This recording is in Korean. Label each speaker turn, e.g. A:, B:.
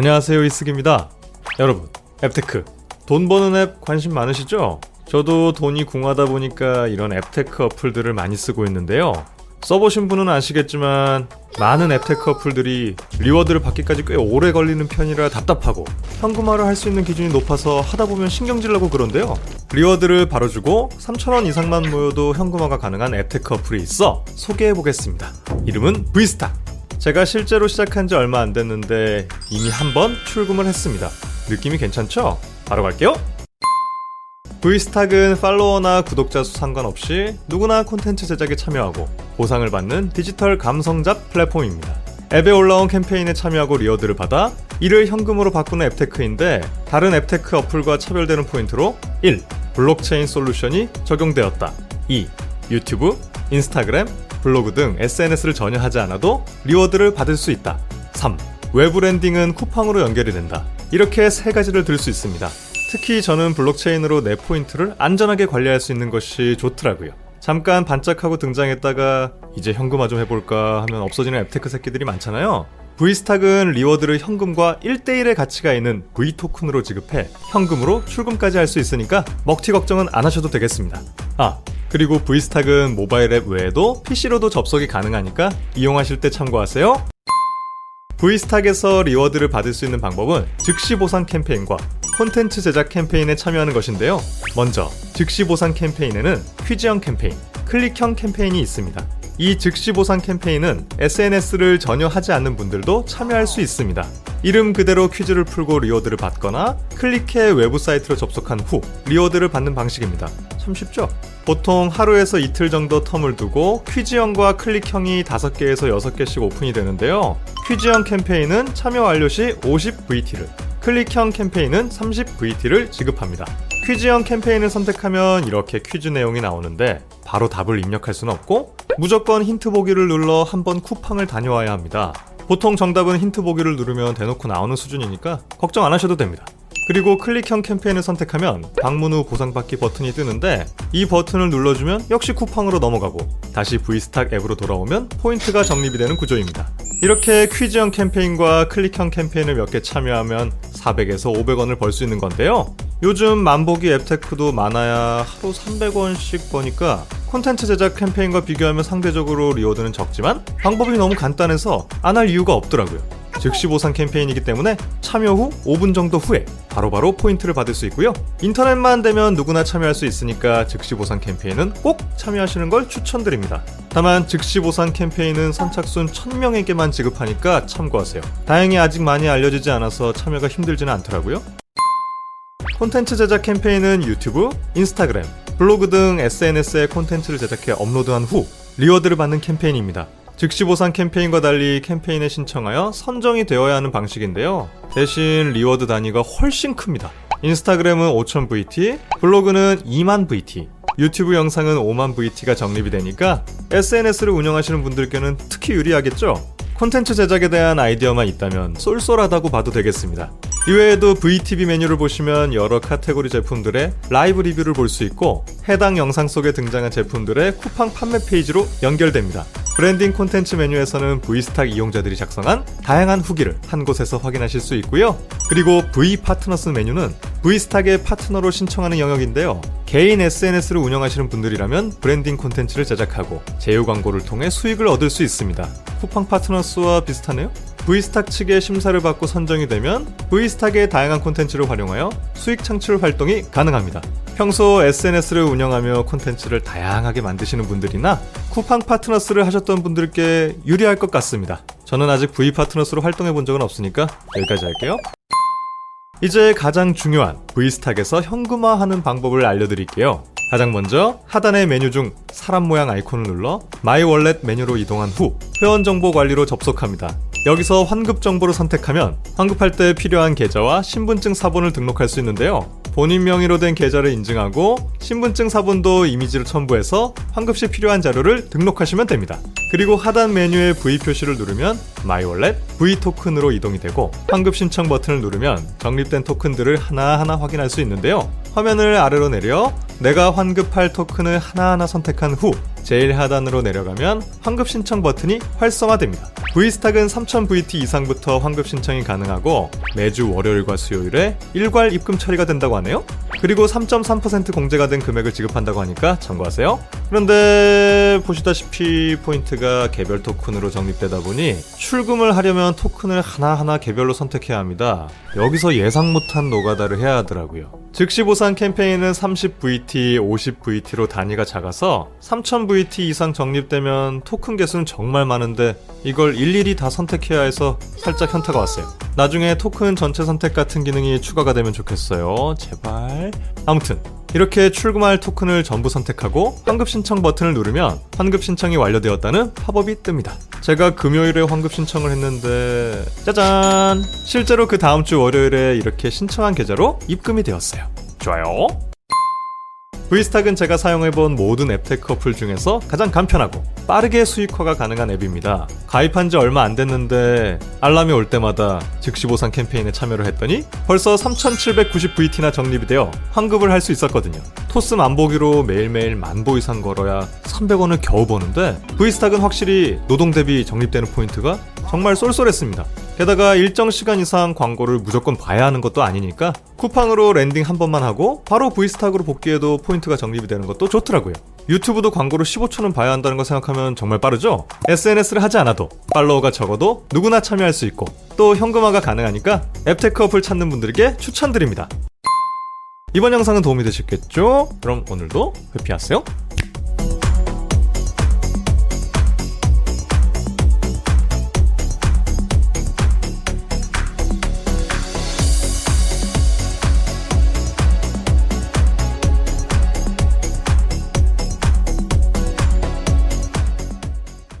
A: 안녕하세요 이승입니다. 여러분 앱테크 돈 버는 앱 관심 많으시죠? 저도 돈이 궁하다 보니까 이런 앱테크 어플들을 많이 쓰고 있는데요. 써보신 분은 아시겠지만 많은 앱테크 어플들이 reward를 받기까지 꽤 오래 걸리는 편이라 답답하고 현금화를 할 수 있는 기준이 높아서 하다 보면 신경질 나고 그런데요. reward를 바로 주고 3,000원 이상만 모여도 현금화가 가능한 앱테크 어플이 있어 소개해 보겠습니다. 이름은 브이스탁. 제가 실제로 시작한 지 얼마 안 됐는데 이미 한 번 출금을 했습니다. 느낌이 괜찮죠? 바로 갈게요. V스탁은 팔로워나 구독자 수 상관없이 누구나 콘텐츠 제작에 참여하고 보상을 받는 디지털 감성잡 플랫폼입니다. 앱에 올라온 캠페인에 참여하고 reward를 받아 이를 현금으로 바꾸는 앱테크인데 다른 앱테크 어플과 차별되는 포인트로 1. 블록체인 솔루션이 적용되었다. 2. 유튜브, 인스타그램, 블로그 등 SNS를 전혀 하지 않아도 reward를 받을 수 있다. 3. 외부 landing은 쿠팡으로 연결이 된다. 이렇게 세 가지를 들 수 있습니다. 특히 저는 블록체인으로 내 포인트를 안전하게 관리할 수 있는 것이 좋더라고요. 잠깐 반짝하고 등장했다가 이제 현금화 좀 해볼까 하면 없어지는 앱테크 새끼들이 많잖아요. V스탁은 reward를 현금과 1대1의 가치가 있는 V토큰으로 지급해 현금으로 출금까지 할 수 있으니까 먹튀 걱정은 안 하셔도 되겠습니다. 아, 그리고 V스탁은 모바일 앱 외에도 PC로도 접속이 가능하니까 이용하실 때 참고하세요. V스탁에서 reward를 받을 수 있는 방법은 즉시 보상 캠페인과 콘텐츠 제작 캠페인에 참여하는 것인데요. 먼저 즉시 보상 캠페인에는 퀴즈형 캠페인, 클릭형 캠페인이 있습니다. 이 즉시 보상 캠페인은 SNS를 전혀 하지 않는 분들도 참여할 수 있습니다. 이름 그대로 퀴즈를 풀고 reward를 받거나 클릭해 외부 사이트로 접속한 후 reward를 받는 방식입니다. 참 쉽죠? 보통 하루에서 이틀 정도 텀을 두고 퀴즈형과 클릭형이 5개에서 6개씩 오픈이 되는데요. 퀴즈형 캠페인은 참여 완료 시 50VT를, 클릭형 캠페인은 30VT를 지급합니다. 퀴즈형 캠페인을 선택하면 이렇게 퀴즈 내용이 나오는데 바로 답을 입력할 수는 없고 무조건 힌트 보기를 눌러 한번 쿠팡을 다녀와야 합니다. 보통 정답은 힌트 보기를 누르면 대놓고 나오는 수준이니까 걱정 안 하셔도 됩니다. 그리고 클릭형 캠페인을 선택하면 방문 후 보상받기 버튼이 뜨는데 이 버튼을 눌러주면 역시 쿠팡으로 넘어가고 다시 V스탁 앱으로 돌아오면 포인트가 적립이 되는 구조입니다. 이렇게 퀴즈형 캠페인과 클릭형 캠페인을 몇 개 참여하면 400에서 500원을 벌 수 있는 건데요. 요즘 만보기 앱테크도 많아야 하루 300원씩 버니까 콘텐츠 제작 캠페인과 비교하면 상대적으로 reward는 적지만 방법이 너무 간단해서 안 할 이유가 없더라고요. 즉시 보상 캠페인이기 때문에 참여 후 5분 정도 후에 바로바로 바로 포인트를 받을 수 있고요. 인터넷만 되면 누구나 참여할 수 있으니까 즉시 보상 캠페인은 꼭 참여하시는 걸 추천드립니다. 다만 즉시 보상 캠페인은 선착순 1000명에게만 지급하니까 참고하세요. 다행히 아직 많이 알려지지 않아서 참여가 힘들지는 않더라고요. 콘텐츠 제작 캠페인은 유튜브, 인스타그램, 블로그 등 SNS에 콘텐츠를 제작해 업로드한 후 reward를 받는 캠페인입니다. 즉시 보상 캠페인과 달리 캠페인에 신청하여 선정이 되어야 하는 방식인데요. 대신 reward 단위가 훨씬 큽니다. 인스타그램은 5000VT, 블로그는 2만 VT, 유튜브 영상은 5만 VT가 적립이 되니까 SNS를 운영하시는 분들께는 특히 유리하겠죠? 콘텐츠 제작에 대한 아이디어만 있다면 쏠쏠하다고 봐도 되겠습니다. 이외에도 VTV 메뉴를 보시면 여러 카테고리 제품들의 라이브 리뷰를 볼 수 있고 해당 영상 속에 등장한 제품들의 쿠팡 판매 페이지로 연결됩니다. 브랜딩 콘텐츠 메뉴에서는 V스탁 이용자들이 작성한 다양한 후기를 한 곳에서 확인하실 수 있고요. 그리고 V 파트너스 메뉴는 V스탁의 파트너로 신청하는 영역인데요. 개인 SNS를 운영하시는 분들이라면 브랜딩 콘텐츠를 제작하고 제휴 광고를 통해 수익을 얻을 수 있습니다. 쿠팡 파트너스와 비슷하네요? V스탁 측의 심사를 받고 선정이 되면 V스탁의 다양한 콘텐츠를 활용하여 수익 창출 활동이 가능합니다. 평소 SNS를 운영하며 콘텐츠를 다양하게 만드시는 분들이나 쿠팡 파트너스를 하셨던 분들께 유리할 것 같습니다. 저는 아직 V 파트너스로 활동해 본 적은 없으니까 여기까지 할게요. 이제 가장 중요한 V스탁에서 현금화하는 방법을 알려드릴게요. 가장 먼저 하단의 메뉴 중 사람 모양 아이콘을 눌러 my wallet 메뉴로 이동한 후 회원 정보 관리로 접속합니다. 여기서 환급 정보를 선택하면 환급할 때 필요한 계좌와 신분증 사본을 등록할 수 있는데요. 본인 명의로 된 계좌를 인증하고 신분증 사본도 이미지를 첨부해서 환급 시 필요한 자료를 등록하시면 됩니다. 그리고 하단 메뉴의 V 표시를 누르면 my wallet V 토큰으로 이동이 되고 환급 신청 버튼을 누르면 적립된 토큰들을 하나하나 확인할 수 있는데요. 화면을 아래로 내려 내가 환급할 토큰을 하나하나 선택한 후 제일 하단으로 내려가면 환급 신청 버튼이 활성화됩니다. V스탁은 3000VT 이상부터 환급 신청이 가능하고 매주 월요일과 수요일에 일괄 입금 처리가 된다고 하네요. 그리고 3.3% 공제가 된 금액을 지급한다고 하니까 참고하세요. 그 런데 보시다시피 포인트가 개별 토큰으로 적립되다 보니 출금을 하려면 토큰을 하나하나 개별로 선택해야 합니다. 여기서 예상 못한 노가다를 해야 하더라고요. 즉시 보상 캠페인은 30VT, 50VT로 단위가 작아서 3000VT 이상 적립되면 토큰 개수는 정말 많은데 이걸 일일이 다 선택해야 해서 살짝 현타가 왔어요. 나중에 토큰 전체 선택 같은 기능이 추가가 되면 좋겠어요. 제발. 아무튼 이렇게 출금할 토큰을 전부 선택하고 환급 신청 버튼을 누르면 환급 신청이 완료되었다는 팝업이 뜹니다. 제가 금요일에 환급 신청을 했는데 짜잔! 실제로 그 다음 주 월요일에 이렇게 신청한 계좌로 입금이 되었어요. 좋아요. V스탁은 제가 사용해본 모든 앱테크 어플 중에서 가장 간편하고 빠르게 수익화가 가능한 앱입니다. 가입한 지 얼마 안 됐는데 알람이 올 때마다 즉시 보상 캠페인에 참여를 했더니 벌써 3,790VT나 적립이 되어 환급을 할 수 있었거든요. 토스 만보기로 매일매일 만보 이상 걸어야 300원을 겨우 버는데 V스탁은 확실히 노동 대비 적립되는 포인트가 정말 쏠쏠했습니다. 게다가 일정 시간 이상 광고를 무조건 봐야 하는 것도 아니니까 쿠팡으로 landing 한 번만 하고 바로 V스탁으로 복귀해도 포인트가 적립이 되는 것도 좋더라고요. 유튜브도 광고를 15초는 봐야 한다는 거 생각하면 정말 빠르죠? SNS를 하지 않아도 팔로워가 적어도 누구나 참여할 수 있고 또 현금화가 가능하니까 앱테크 어플 찾는 분들에게 추천드립니다. 이번 영상은 도움이 되셨겠죠? 그럼 오늘도 회피하세요.